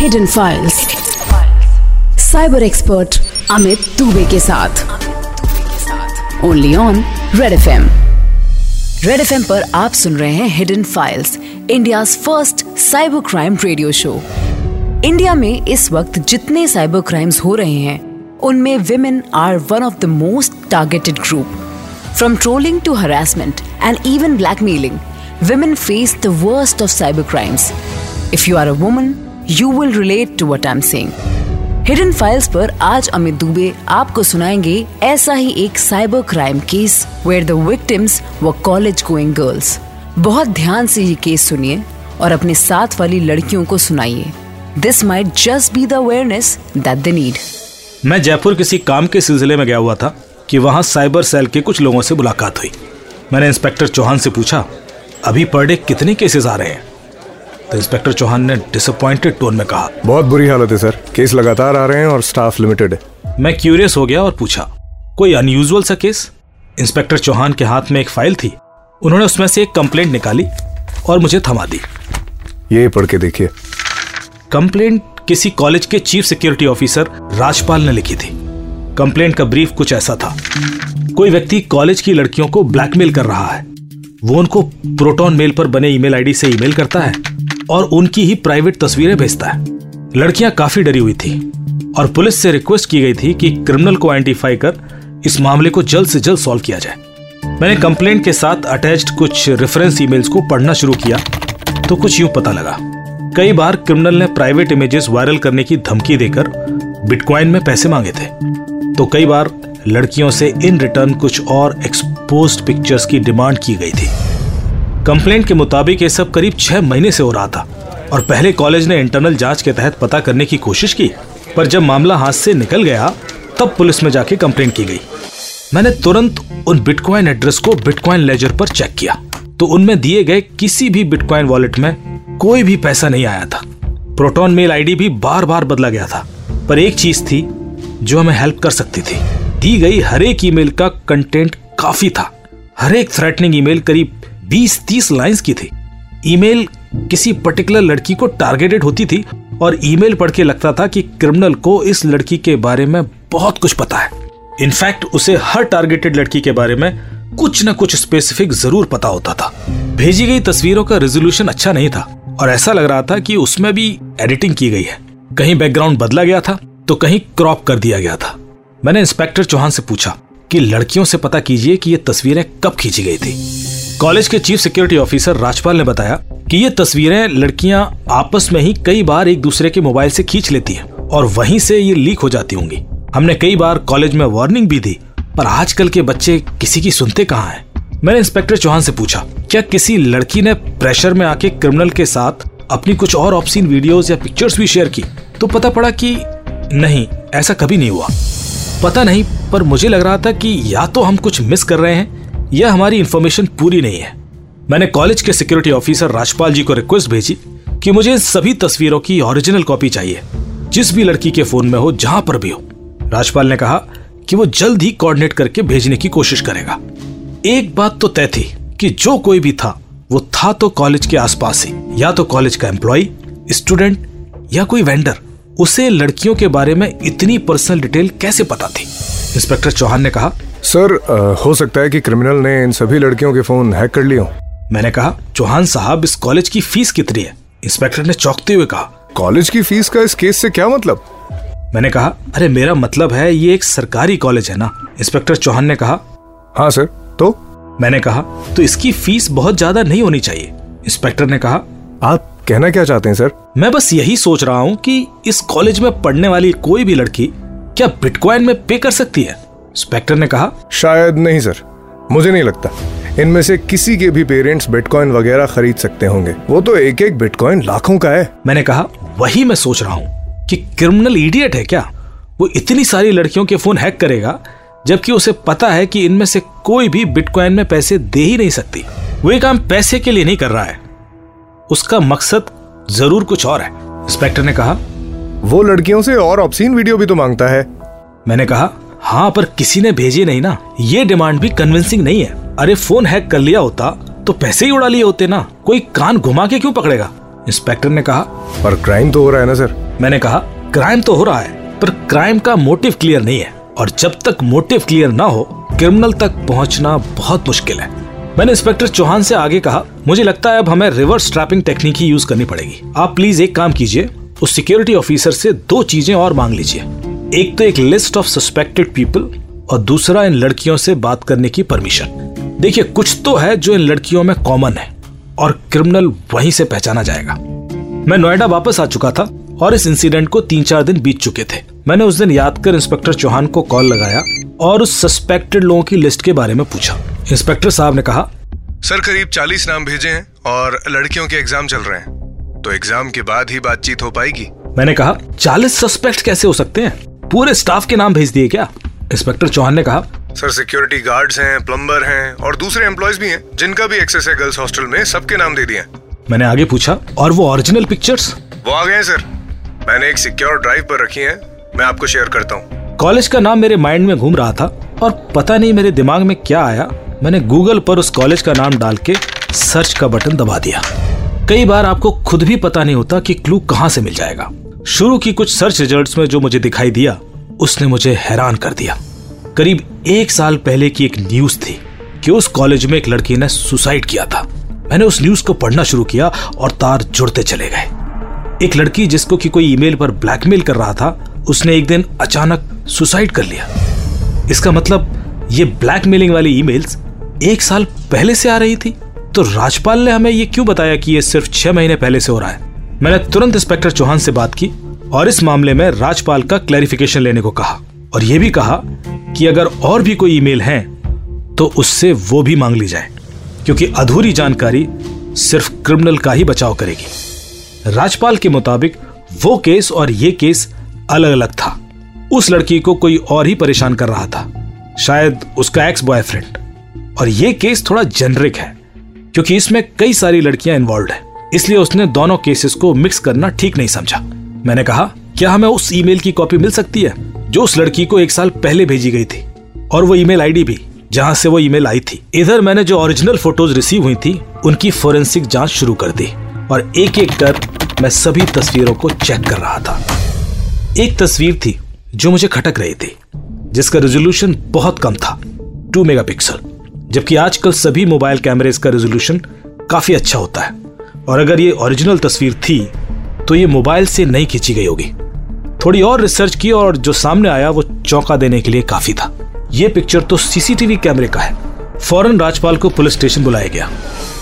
Hidden files cyber expert Amit Dubey के साथ. Only on Red F M Red F पर आप सुन रहे हैं hidden files India first cyber crime radio show India में इस वक्त जितने साइबर क्राइम्स हो रहे हैं उनमें women are one of the most targeted group from trolling to harassment and even blackmailing women face the worst of cyber crimes. If you are a woman, you will relate to what I'm saying. Hidden files पर आज अमित दुबे आपको सुनाएँगे ऐसा ही एक cyber crime case where the victims were college going girls बहुत ध्यान से ये केस सुनिए और अपने साथ वाली लड़कियों को सुनाइए। This might just be the awareness that they need मैं जयपुर किसी काम के सिलसिले में गया हुआ था कि वहाँ साइबर सेल के कुछ लोगों से मुलाकात हुई। मैंने इंस्पेक्टर चौहान से पूछा, अभी पर डे कितने केसेस आ रहे हैं? तो इंस्पेक्टर चौहान ने डिसअपॉइंटेड टोन में कहा बहुत बुरी हालत है सर। केस लगातार आ रहे हैं और स्टाफ लिमिटेड है। मैं क्यूरियस हो गया और पूछा कोई अनयूजुअल सा केस इंस्पेक्टर चौहान के हाथ में एक फ़ाइल थी। उन्होंने उसमें से एक कंप्लेंट निकाली और मुझे थमा दी। ये पढ़ के देखिए। कंप्लेंट किसी कॉलेज के चीफ सिक्योरिटी ऑफिसर राजपाल ने लिखी थी। कंप्लेंट का ब्रीफ कुछ ऐसा था। कोई व्यक्ति कॉलेज की लड़कियों को ब्लैकमेल कर रहा है। वो उनको प्रोटोन मेल पर बने ईमेल आईडी से ईमेल करता है। और उनकी ही प्राइवेट तस्वीरें भेजता है। लड़कियाँ काफ़ी डरी हुई थी और पुलिस से रिक्वेस्ट की गई थी कि क्रिमिनल को आइडेंटिफाई कर इस मामले को जल्द से जल्द सॉल्व किया जाए। मैंने कंप्लेंट के साथ अटैच्ड कुछ रेफरेंस ईमेल्स को पढ़ना शुरू किया तो कुछ यूँ पता लगा। कई बार क्रिमिनल ने प्राइवेट इमेजेस वायरल करने की धमकी देकर बिटकॉइन में पैसे मांगे थे। तो कई बार लड़कियों से इन रिटर्न कुछ और एक्सपोज पिक्चर्स की डिमांड की गई थी। कंप्लेंट के मुताबिक ये सब करीब छह महीने से हो रहा था और पहले कॉलेज ने इंटरनल जाँच के तहत पता करने की कोशिश की, पर जब मामला हाथ से निकल गया, तब पुलिस में जाके कंप्लेंट की गई। मैंने तुरंत उन बिटकॉइन एड्रेस को बिटकॉइन लेजर पर चेक किया तो उनमें दिए गए किसी भी बिटकॉइन वॉलेट में कोई भी पैसा नहीं आया था। प्रोटोन मेल आईडी भी बार बार बदला गया था, पर एक चीज़ थी जो हमें हेल्प कर सकती थी। दी गई हर एक ईमेल का कंटेंट काफ़ी था। हर एक थ्रेटनिंग ईमेल करीब 20-30 लाइंस की थी। ईमेल किसी पर्टिकुलर लड़की को टारगेटेड होती थी और ईमेल पढ़ के लगता था कि क्रिमिनल को इस लड़की के बारे में बहुत कुछ पता है। इनफैक्ट उसे हर टारगेटेड लड़की के बारे में कुछ न कुछ स्पेसिफिक ज़रूर पता होता था। भेजी गई तस्वीरों का रेजोल्यूशन अच्छा नहीं था और ऐसा लग रहा था कि उसमें भी एडिटिंग की गई है। कहीं बैकग्राउंड बदला गया था तो कहीं क्रॉप कर दिया गया था। मैंने इंस्पेक्टर चौहान से पूछा कि लड़कियों से पता कीजिए कि ये तस्वीरें कब खींची गई थी। कॉलेज के चीफ सिक्योरिटी ऑफिसर राजपाल ने बताया कि ये तस्वीरें लड़कियाँ आपस में ही कई बार एक दूसरे के मोबाइल से खींच लेती हैं और वहीं से ये लीक हो जाती होंगी। हमने कई बार कॉलेज में वार्निंग भी दी, पर आजकल के बच्चे किसी की सुनते कहाँ हैं? मैंने इंस्पेक्टर चौहान से पूछा, क्या किसी लड़की ने प्रेशर में आके क्रिमिनल के साथ अपनी कुछ और ऑप्शन वीडियोस या पिक्चर्स भी शेयर की? तो पता पड़ा कि नहीं, ऐसा कभी नहीं हुआ। पता नहीं, पर मुझे लग रहा था कि या तो हम कुछ मिस कर रहे हैं, या हमारी इन्फॉर्मेशन पूरी नहीं है। मैंने कॉलेज के सिक्योरिटी ऑफिसर राजपाल जी को रिक्वेस्ट भेजी कि मुझे इन सभी तस्वीरों की ओरिजिनल कॉपी चाहिए, जिस भी लड़की के फ़ोन में हो, जहाँ पर भी हो। राजपाल ने कहा कि वो जल्द ही कोऑर्डिनेट करके भेजने की कोशिश करेगा। एक बात तो तय थी कि जो कोई भी था, वो था तो कॉलेज के आसपास ही, या तो कॉलेज का एम्प्लॉय स्टूडेंट या कोई वेंडर उसे लड़कियों के बारे में इतनी पर्सनल डिटेल कैसे पता थी? इंस्पेक्टर चौहान ने कहा सर आ, हो सकता है कि क्रिमिनल ने इन सभी लड़कियों के फ़ोन हैक कर लिए मैंने कहा चौहान साहब इस कॉलेज की फ़ीस कितनी है? इंस्पेक्टर ने चौंकते हुए कहा कॉलेज की फ़ीस का इस केस से क्या मतलब? मैंने कहा अरे मेरा मतलब है ये एक सरकारी कॉलेज है ना? इंस्पेक्टर चौहान ने कहा हाँ सर तो? मैंने कहा तो इसकी फ़ीस बहुत ज़्यादा नहीं होनी चाहिए. इंस्पेक्टर ने कहा आप कहना क्या चाहते हैं सर? मैं बस यही सोच रहा हूँ कि इस कॉलेज में पढ़ने वाली कोई भी लड़की क्या बिटकॉइन में पे कर सकती है? इंस्पेक्टर ने कहा। शायद नहीं सर। मुझे नहीं लगता। इनमें से किसी के भी पेरेंट्स बिटकॉइन वगैरह खरीद सकते होंगे। वो तो एक एक बिटकॉइन लाखों का है। मैंने कहा वही मैं सोच रहा हूँ कि क्रिमिनल इडियट है क्या? वो इतनी सारी लड़कियों के फ़ोन हैक करेगा जबकि उसे पता है कि इनमें से कोई भी बिटकॉइन में पैसे दे ही नहीं सकती। वो ये काम पैसे के लिए नहीं कर रहा है। उसका मकसद ज़रूर कुछ और है। इंस्पेक्टर ने कहा वो लड़कियों से और ऑप्शन वीडियो भी तो माँगता है। मैंने कहा हाँ पर किसी ने भेजे नहीं ना। ये डिमांड भी कन्विंसिंग नहीं है। अरे फ़ोन हैक कर लिया होता तो पैसे ही उड़ा लिए होते ना। कोई कान घुमा के क्यों पकड़ेगा? इंस्पेक्टर ने कहा पर क्राइम तो हो रहा है ना सर मैंने कहा क्राइम तो हो रहा है पर क्राइम का मोटिव क्लियर नहीं है। और जब तक मोटिव क्लियर ना हो क्रिमिनल तक पहुँचना बहुत मुश्किल है। मैंने इंस्पेक्टर चौहान से आगे कहा, मुझे लगता है अब हमें रिवर्स ट्रैपिंग टेक्निक ही यूज़ करनी पड़ेगी। आप प्लीज़ एक काम कीजिए, उस सिक्योरिटी ऑफिसर से दो चीज़ें और मांग लीजिए। एक तो एक लिस्ट ऑफ़ सस्पेक्टेड पीपल और दूसरा इन लड़कियों से बात करने की परमिशन देखिए, कुछ तो है जो इन लड़कियों में कॉमन है और क्रिमिनल वहीं से पहचाना जाएगा। मैं नोएडा वापस आ चुका था और इस इंसिडेंट को तीन चार दिन बीत चुके थे। मैंने उस दिन याद कर इंस्पेक्टर चौहान को कॉल लगाया और उस सस्पेक्टेड लोगों की लिस्ट के बारे में पूछा। इंस्पेक्टर साहब ने कहा सर करीब चालीस नाम भेजे हैं और लड़कियों के एग्ज़ाम चल रहे हैं। तो एग्ज़ाम के बाद ही बातचीत हो पाएगी। मैंने कहा चालीस सस्पेक्ट कैसे हो सकते हैं? पूरे स्टाफ के नाम भेज दिए क्या? इंस्पेक्टर चौहान ने कहा सर सिक्योरिटी गार्ड्स हैं प्लम्बर हैं और दूसरे एम्प्लॉयज़ भी हैं जिनका भी एक्सेस है गर्ल्स हॉस्टल में सबके नाम दे दिए मैंने आगे पूछा और वो ओरिजिनल पिक्चर्स वो आ गए हैं सर। मैंने एक सिक्योर ड्राइव पर रखी है मैं आपको शेयर करता हूँ। कॉलेज का नाम मेरे माइंड में घूम रहा था और पता नहीं मेरे दिमाग में क्या आया। मैंने गूगल पर उस कॉलेज का नाम डाल के सर्च का बटन दबा दिया। कई बार आपको खुद भी पता नहीं होता कि क्लू कहाँ से मिल जाएगा। शुरू की कुछ सर्च रिजल्ट्स में जो मुझे दिखाई दिया, उसने मुझे हैरान कर दिया। करीब एक साल पहले की एक न्यूज़ थी कि उस कॉलेज में एक लड़की ने सुसाइड किया था। मैंने उस न्यूज़ को पढ़ना शुरू किया और तार जुड़ते चले गए। एक लड़की जिसको कि कोई ईमेल पर ब्लैकमेल कर रहा था, उसने एक दिन अचानक सुसाइड कर लिया। इसका मतलब ये ब्लैकमेलिंग वाली ईमेल्स एक साल पहले से आ रही थी। तो राजपाल ने हमें ये क्यों बताया कि ये सिर्फ़ छह महीने पहले से हो रहा है? मैंने तुरंत इंस्पेक्टर चौहान से बात की और इस मामले में राजपाल का क्लैरिफिकेशन लेने को कहा और यह भी कहा कि अगर और भी कोई ईमेल है तो उससे वो भी मांग ली जाए, क्योंकि अधूरी जानकारी सिर्फ़ क्रिमिनल का ही बचाव करेगी। राजपाल के मुताबिक वो केस और ये केस अलग अलग था। उस लड़की को कोई और ही परेशान कर रहा था। शायद उसका एक्स बॉयफ्रेंड और ये केस थोड़ा जेनरिक है, क्योंकि इसमें कई सारी लड़कियाँ इन्वॉल्व है। इसलिए उसने दोनों केसेस को मिक्स करना ठीक नहीं समझा। मैंने कहा, क्या हमें उस ईमेल की कॉपी मिल सकती है, जो उस लड़की को एक साल पहले भेजी गई थी? और वो ईमेल आईडी भी, जहाँ से वो ईमेल आई थी। इधर मैंने जो ओरिजिनल फ़ोटोज़ रिसीव हुई थी, उनकी फोरेंसिक जाँच शुरू कर दी। और एक एक कर मैं सभी तस्वीरों को चेक कर रहा था। एक तस्वीर थी, जो मुझे खटक रही थी, जिसका रेजोल्यूशन बहुत कम था टू मेगापिक्सल जबकि आजकल सभी मोबाइल कैमरेज का रेजोल्यूशन काफ़ी अच्छा होता है। और अगर ये ओरिजिनल तस्वीर थी तो ये मोबाइल से नहीं खींची गई होगी। थोड़ी और रिसर्च की और जो सामने आया, वो चौंका देने के लिए काफ़ी था। ये पिक्चर तो सीसीटीवी कैमरे का है। फ़ौरन राजपाल को पुलिस स्टेशन बुलाया गया।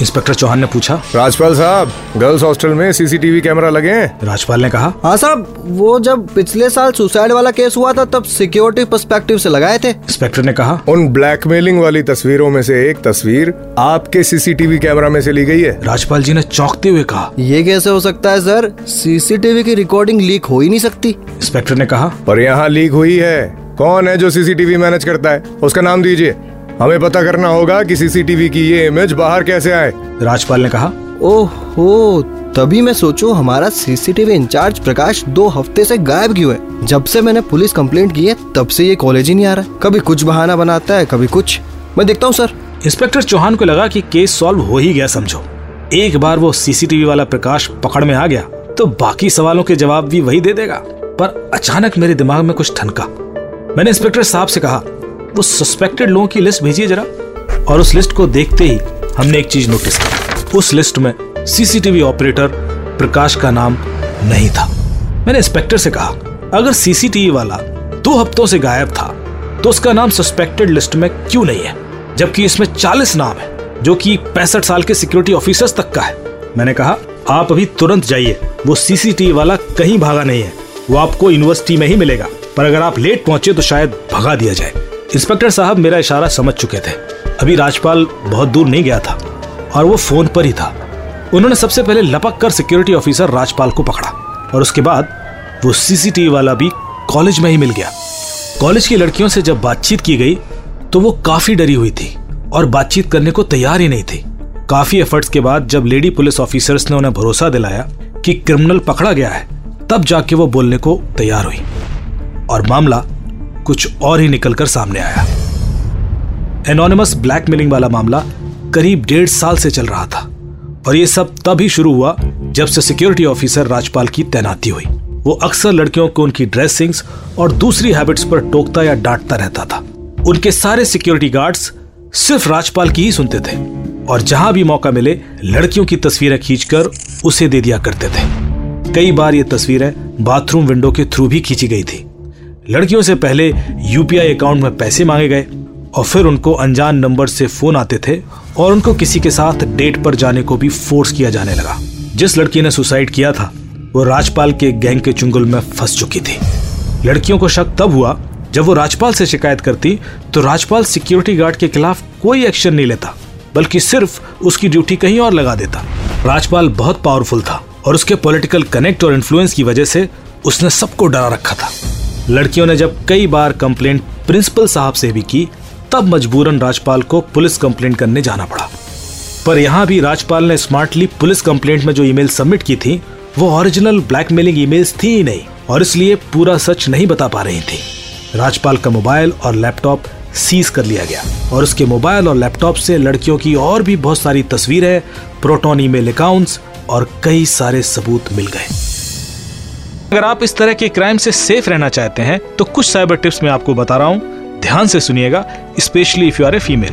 इंस्पेक्टर चौहान ने पूछा राजपाल साहब गर्ल्स हॉस्टल में सीसीटीवी कैमरा लगे हैं। राजपाल ने कहा हाँ साहब वो जब पिछले साल सुसाइड वाला केस हुआ था तब सिक्योरिटी पर्सपेक्टिव से लगाए थे। इंस्पेक्टर ने कहा उन ब्लैकमेलिंग वाली तस्वीरों में से एक तस्वीर आपके सीसीटीवी कैमरा में से ली गई है। राजपाल जी ने चौंकते हुए कहा ये कैसे हो सकता है सर? सीसीटीवी की रिकॉर्डिंग लीक हो ही नहीं सकती। इंस्पेक्टर ने कहा पर यहाँ लीक हुई है। कौन है जो सीसीटीवी मैनेज करता है? उसका नाम दीजिए। हमें पता करना होगा कि सीसीटीवी की ये इमेज बाहर कैसे आए। राजपाल ने कहा ओहो तभी मैं सोचू हमारा सीसीटीवी इंचार्ज प्रकाश दो हफ़्ते से गायब क्यों है? जब से मैंने पुलिस कंप्लेंट की है तब से ये कॉलेज ही नहीं आ रहा। कभी कुछ बहाना बनाता है कभी कुछ। मैं देखता हूँ सर। इंस्पेक्टर चौहान को लगा कि केस सॉल्व हो ही गया समझो। एक बार वो सीसीटीवी वाला प्रकाश पकड़ में आ गया तो बाकी सवालों के जवाब भी वही दे देगा। पर अचानक मेरे दिमाग में कुछ ठनका। मैंने इंस्पेक्टर साहब से कहा वो सस्पेक्टेड लोगों की लिस्ट भेजिए जरा। और उस लिस्ट को देखते ही हमने एक चीज़ नोटिस की। उस लिस्ट में सीसीटीवी ऑपरेटर प्रकाश का नाम नहीं था। मैंने इंस्पेक्टर से कहा, अगर सीसीटीवी वाला दो हफ्तों से गायब था तो उसका नाम सस्पेक्टेड लिस्ट में क्यों नहीं है? जबकि इसमें चालीस नाम है, जो कि पैंसठ साल के सिक्योरिटी ऑफिसर्स तक का है। मैंने कहा, आप अभी तुरंत जाइए। वो सीसीटीवी वाला कहीं भागा नहीं है। वो आपको यूनिवर्सिटी में ही मिलेगा। पर अगर आप लेट पहुँचे तो शायद भगा दिया जाए। इंस्पेक्टर साहब मेरा इशारा समझ चुके थे। अभी राजपाल बहुत दूर नहीं गया था और वो फ़ोन पर ही था। उन्होंने सबसे पहले लपक कर सिक्योरिटी ऑफिसर राजपाल को पकड़ा और उसके बाद वो सीसीटीवी वाला भी कॉलेज में ही मिल गया। कॉलेज की लड़कियों से जब बातचीत की गई तो वो काफ़ी डरी हुई थी और बातचीत करने को तैयार ही नहीं थी। काफ़ी एफर्ट्स के बाद जब लेडी पुलिस ऑफिसर्स ने उन्हें भरोसा दिलाया कि क्रिमिनल पकड़ा गया है, तब जाके वो बोलने को तैयार हुई। और मामला कुछ और ही निकलकर सामने आया। एनोनिमस ब्लैकमेलिंग वाला मामला करीब डेढ़ साल से चल रहा था और ये सब तब ही शुरू हुआ जब से सिक्योरिटी ऑफिसर राजपाल की तैनाती हुई। वो अक्सर लड़कियों को उनकी ड्रेसिंग्स और दूसरी हैबिट्स पर टोकता या डांटता रहता था। उनके सारे सिक्योरिटी गार्ड्स सिर्फ़ राजपाल की ही सुनते थे और जहाँ भी मौका मिले, लड़कियों की तस्वीरें खींचकर उसे दे दिया करते थे। कई बार ये तस्वीरें बाथरूम विंडो के थ्रू भी खींची गई थी। लड़कियों से पहले यूपीआई अकाउंट में पैसे मांगे गए और फिर उनको अनजान नंबर से फ़ोन आते थे और उनको किसी के साथ डेट पर जाने को भी फोर्स किया जाने लगा। जिस लड़की ने सुसाइड किया था, वो राजपाल के गैंग के चुंगल में फंस चुकी थी। लड़कियों को शक तब हुआ जब वो राजपाल से शिकायत करती तो राजपाल सिक्योरिटी गार्ड के खिलाफ कोई एक्शन नहीं लेता, बल्कि सिर्फ़ उसकी ड्यूटी कहीं और लगा देता। राजपाल बहुत पावरफुल था और उसके पॉलिटिकल कनेक्ट और इन्फ्लुएंस की वजह से उसने सबको डरा रखा था। लड़कियों ने जब कई बार कंप्लेंट प्रिंसिपल साहब से भी की, तब मजबूरन राजपाल को पुलिस कंप्लेंट करने जाना पड़ा। पर यहाँ भी राजपाल ने स्मार्टली पुलिस कंप्लेंट में जो ईमेल सबमिट की थी, वो ओरिजिनल ब्लैकमेलिंग ईमेल्स थी ही नहीं, और इसलिए पूरा सच नहीं बता पा रही थी। राजपाल का मोबाइल और लैपटॉप सीज कर लिया गया, और उसके मोबाइल और लैपटॉप से लड़कियों की और भी बहुत सारी तस्वीरें, प्रोटोन ईमेल अकाउंट्स और कई सारे सबूत मिल गए। अगर आप इस तरह के क्राइम से सेफ़ रहना चाहते हैं तो कुछ साइबर टिप्स मैं आपको बता रहा हूँ। ध्यान से सुनिएगा specially if you are a female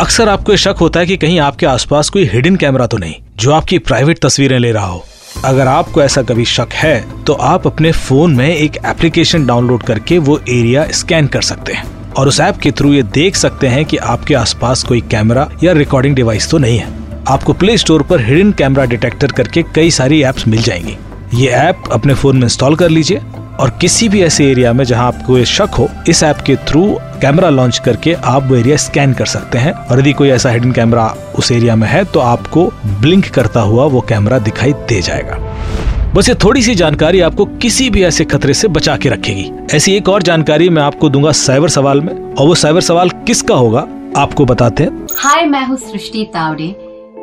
अक्सर आपको शक होता है कि कहीं आपके आसपास कोई हिडन कैमरा तो नहीं, जो आपकी प्राइवेट तस्वीरें ले रहा हो। अगर आपको ऐसा कभी शक है तो आप अपने फ़ोन में एक एप्लीकेशन डाउनलोड करके वो एरिया स्कैन कर सकते हैं। और उस ऐप के थ्रू ये देख सकते हैं कि आपके आसपास कोई कैमरा या रिकॉर्डिंग डिवाइस तो नहीं है। आपको प्ले स्टोर पर हिडन कैमरा डिटेक्टर करके कई सारी एप्स मिल जाएँगी। ये ऐप अपने फ़ोन में इंस्टॉल कर लीजिए और किसी भी ऐसे एरिया में जहाँ आपको ये शक हो, इस ऐप के थ्रू कैमरा लॉन्च करके आप वो एरिया स्कैन कर सकते हैं। और यदि कोई ऐसा हिडन कैमरा उस एरिया में है तो आपको ब्लिंक करता हुआ वो कैमरा दिखाई दे जाएगा। बस ये थोड़ी सी जानकारी आपको किसी भी ऐसे खतरे से बचा के रखेगी। ऐसी एक और जानकारी मैं आपको दूँगा साइबर सवाल में, और वो साइबर सवाल किसका होगा, आपको बताते हैं। हाय, मैं हूँ सृष्टि तावड़े,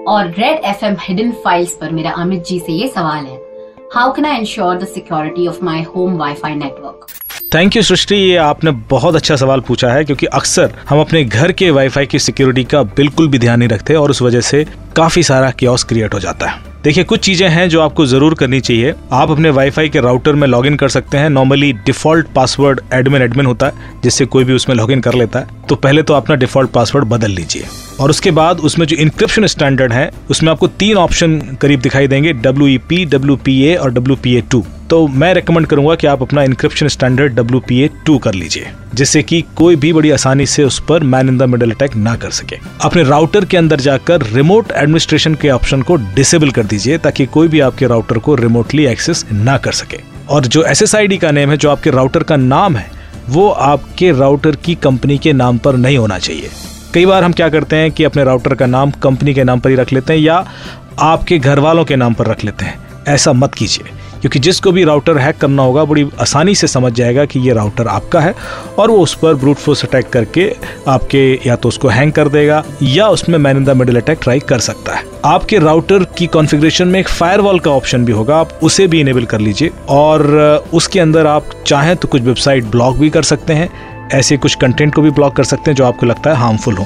और Red F M hidden files पर मेरा अमित जी से ये सवाल है। How can I ensure the security of my home Wi-Fi network? Thank you Srishti ये आपने बहुत अच्छा सवाल पूछा है, क्योंकि अक्सर हम अपने घर के वाईफाई की सिक्योरिटी का बिल्कुल भी ध्यान नहीं रखते और उस वजह से काफ़ी सारा क्योस क्रिएट हो जाता है। देखिए, कुछ चीज़ें हैं जो आपको ज़रूर करनी चाहिए। आप अपने वाईफाई के राउटर में लॉगिन कर सकते हैं। Normally default password admin admin होता है, जिससे कोई भी उसमें लॉगिन कर लेता है। तो पहले तो अपना डिफ़ॉल्ट पासवर्ड बदल लीजिए। और उसके बाद उसमें जो इंक्रिप्शन स्टैंडर्ड है, उसमें आपको तीन ऑप्शन करीब दिखाई देंगे W E P W P A और डब्ल्यू पी ए टू तो मैं रिकमेंड करूँगा कि आप अपना encryption standard W P A two कर लीजिए, जिससे कि कोई भी बड़ी आसानी से उस पर man in the middle attack ना कर सके। अपने राउटर के अंदर जाकर रिमोट एडमिनिस्ट्रेशन के ऑप्शन को डिसेबल कर दीजिए, ताकि कोई भी आपके राउटर को रिमोटली एक्सेस ना कर सके। और जो एस एस आई डी का नेम है, जो आपके राउटर का नाम है, वो आपके राउटर की कंपनी के नाम पर नहीं होना चाहिए। कई बार हम क्या करते हैं कि अपने राउटर का नाम कंपनी के नाम पर ही रख लेते हैं या आपके घर वालों के नाम पर रख लेते हैं। ऐसा मत कीजिए। क्योंकि जिसको भी राउटर हैक करना होगा, बड़ी आसानी से समझ जाएगा कि ये राउटर आपका है और वो उस पर ब्रूट फोर्स अटैक करके आपके या तो उसको हैंग कर देगा या उसमें man in the middle attack try कर सकता है। आपके राउटर की कॉन्फ़िगरेशन में एक फायरवॉल का ऑप्शन भी होगा, आप उसे भी इनेबल कर लीजिए और उसके अंदर आप चाहें तो कुछ वेबसाइट ब्लॉक भी कर सकते हैं, ऐसे कुछ कंटेंट को भी ब्लॉक कर सकते हैं जो आपको लगता है हार्मफुल हो।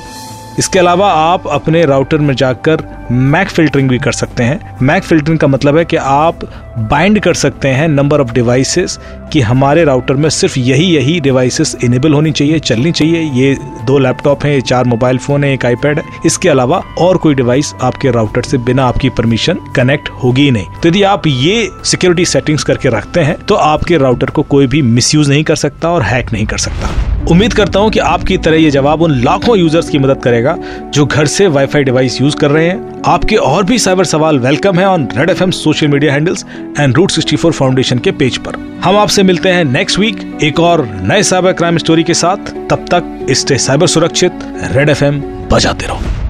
इसके अलावा आप अपने राउटर में जाकर मैक फिल्टरिंग भी कर सकते हैं। मैक फिल्टरिंग का मतलब है कि आप बाइंड कर सकते हैं नंबर ऑफ़ डिवाइसेस कि हमारे राउटर में सिर्फ़ यही यही डिवाइसेस इनेबल होनी चाहिए, चलनी चाहिए। ये दो लैपटॉप हैं, ये चार मोबाइल फ़ोन है, एक आईपैड है। इसके अलावा और कोई डिवाइस आपके राउटर से बिना आपकी परमिशन कनेक्ट होगी नहीं। तो यदि आप ये सिक्योरिटी सेटिंग्स करके रखते हैं तो आपके राउटर को कोई भी मिस नहीं कर सकता और हैक नहीं कर सकता। उम्मीद करता हूँ कि आपकी तरह ये जवाब उन लाखों यूज़र्स की मदद करेगा जो घर से वाईफाई डिवाइस यूज़ कर रहे हैं। आपके और भी साइबर सवाल वेलकम है on Red FM social media handles and Root sixty four foundation के पेज पर। हम आपसे मिलते हैं नेक्स्ट वीक एक और नए साइबर क्राइम स्टोरी के साथ। तब तक स्टे साइबर सुरक्षित रेड एफएम बजाते रहो।